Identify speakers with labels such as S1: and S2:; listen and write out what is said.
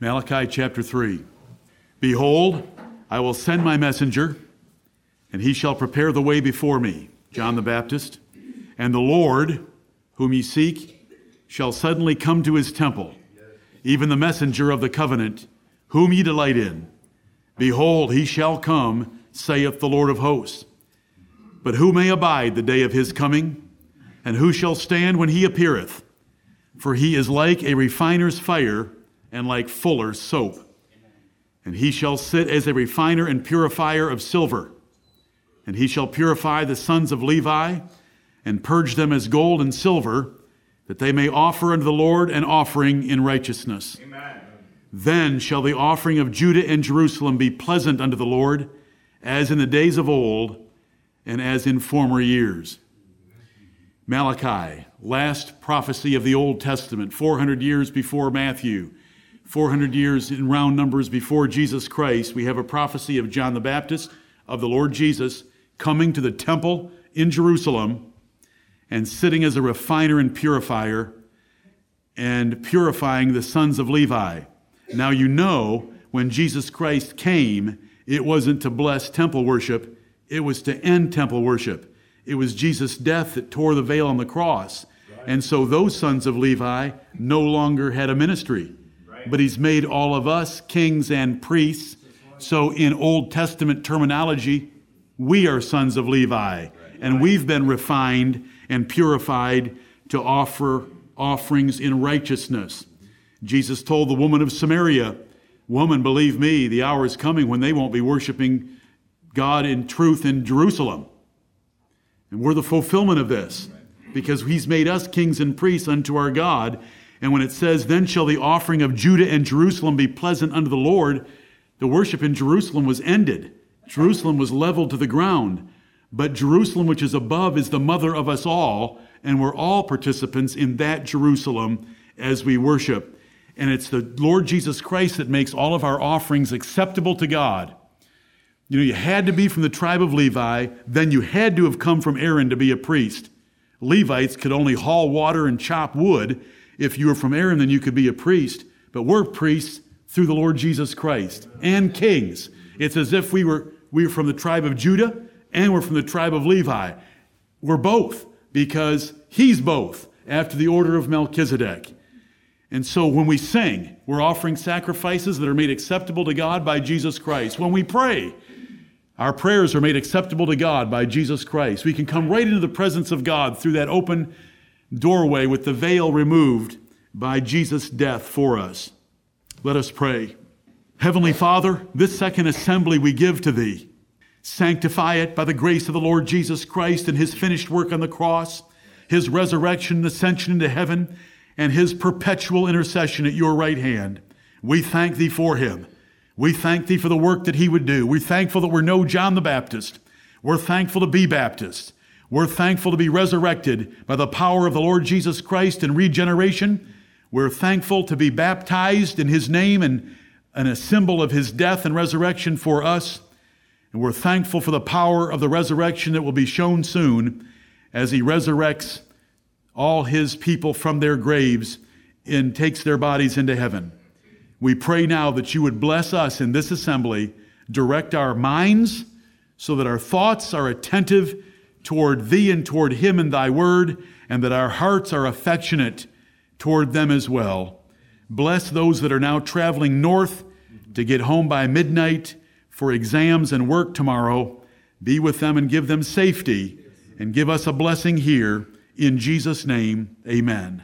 S1: Malachi chapter 3. Behold, I will send my messenger, and he shall prepare the way before me, John the Baptist. And the Lord, whom ye seek, shall suddenly come to his temple, even the messenger of the covenant, whom ye delight in. Behold, he shall come, saith the Lord of hosts. But who may abide the day of his coming? And who shall stand when he appeareth? For he is like a refiner's fire and like fuller's soap. And he shall sit as a refiner and purifier of silver. And he shall purify the sons of Levi and purge them as gold and silver, that they may offer unto the Lord an offering in righteousness. Amen. Then shall the offering of Judah and Jerusalem be pleasant unto the Lord, as in the days of old and as in former years. Malachi, last prophecy of the Old Testament, 400 years before Matthew, 400 years in round numbers before Jesus Christ, we have a prophecy of John the Baptist, of the Lord Jesus, coming to the temple in Jerusalem and sitting as a refiner and purifier and purifying the sons of Levi. Now, you know, when Jesus Christ came, it wasn't to bless temple worship, it was to end temple worship. It was Jesus' death that tore the veil on the cross. And so those sons of Levi no longer had a ministry but he's made all of us kings and priests. So, in Old Testament terminology, we are sons of Levi, and we've been refined and purified to offer offerings in righteousness. Jesus told the woman of Samaria, Woman, believe me, the hour is coming when they won't be worshiping God in truth in Jerusalem. And we're the fulfillment of this because he's made us kings and priests unto our God. And when it says, Then shall the offering of Judah and Jerusalem be pleasant unto the Lord, the worship in Jerusalem was ended. Jerusalem was leveled to the ground. But Jerusalem, which is above, is the mother of us all, and we're all participants in that Jerusalem as we worship. And it's the Lord Jesus Christ that makes all of our offerings acceptable to God. You know, you had to be from the tribe of Levi, then you had to have come from Aaron to be a priest. Levites could only haul water and chop wood, if you were from Aaron, then you could be a priest. But we're priests through the Lord Jesus Christ and kings. It's as if we were, we were from the tribe of Judah and we're from the tribe of Levi. We're both because he's both after the order of Melchizedek. And so when we sing, we're offering sacrifices that are made acceptable to God by Jesus Christ. When we pray, our prayers are made acceptable to God by Jesus Christ. We can come right into the presence of God through that open doorway with the veil removed by Jesus' death for us. Let us pray. Heavenly Father, this second assembly we give to Thee. Sanctify it by the grace of the Lord Jesus Christ and His finished work on the cross, His resurrection and ascension into heaven, and His perpetual intercession at Your right hand. We thank Thee for Him. We thank Thee for the work that He would do. We're thankful that we're no John the Baptist. We're thankful to be Baptists. We're thankful to be resurrected by the power of the Lord Jesus Christ in regeneration. We're thankful to be baptized in His name and, and a symbol of His death and resurrection for us. And we're thankful for the power of the resurrection that will be shown soon as He resurrects all His people from their graves and takes their bodies into heaven. We pray now that you would bless us in this assembly, direct our minds so that our thoughts are attentive toward thee and toward him and thy word, and that our hearts are affectionate toward them as well. Bless those that are now traveling north to get home by midnight for exams and work tomorrow. Be with them and give them safety, and give us a blessing here. In Jesus' name, amen.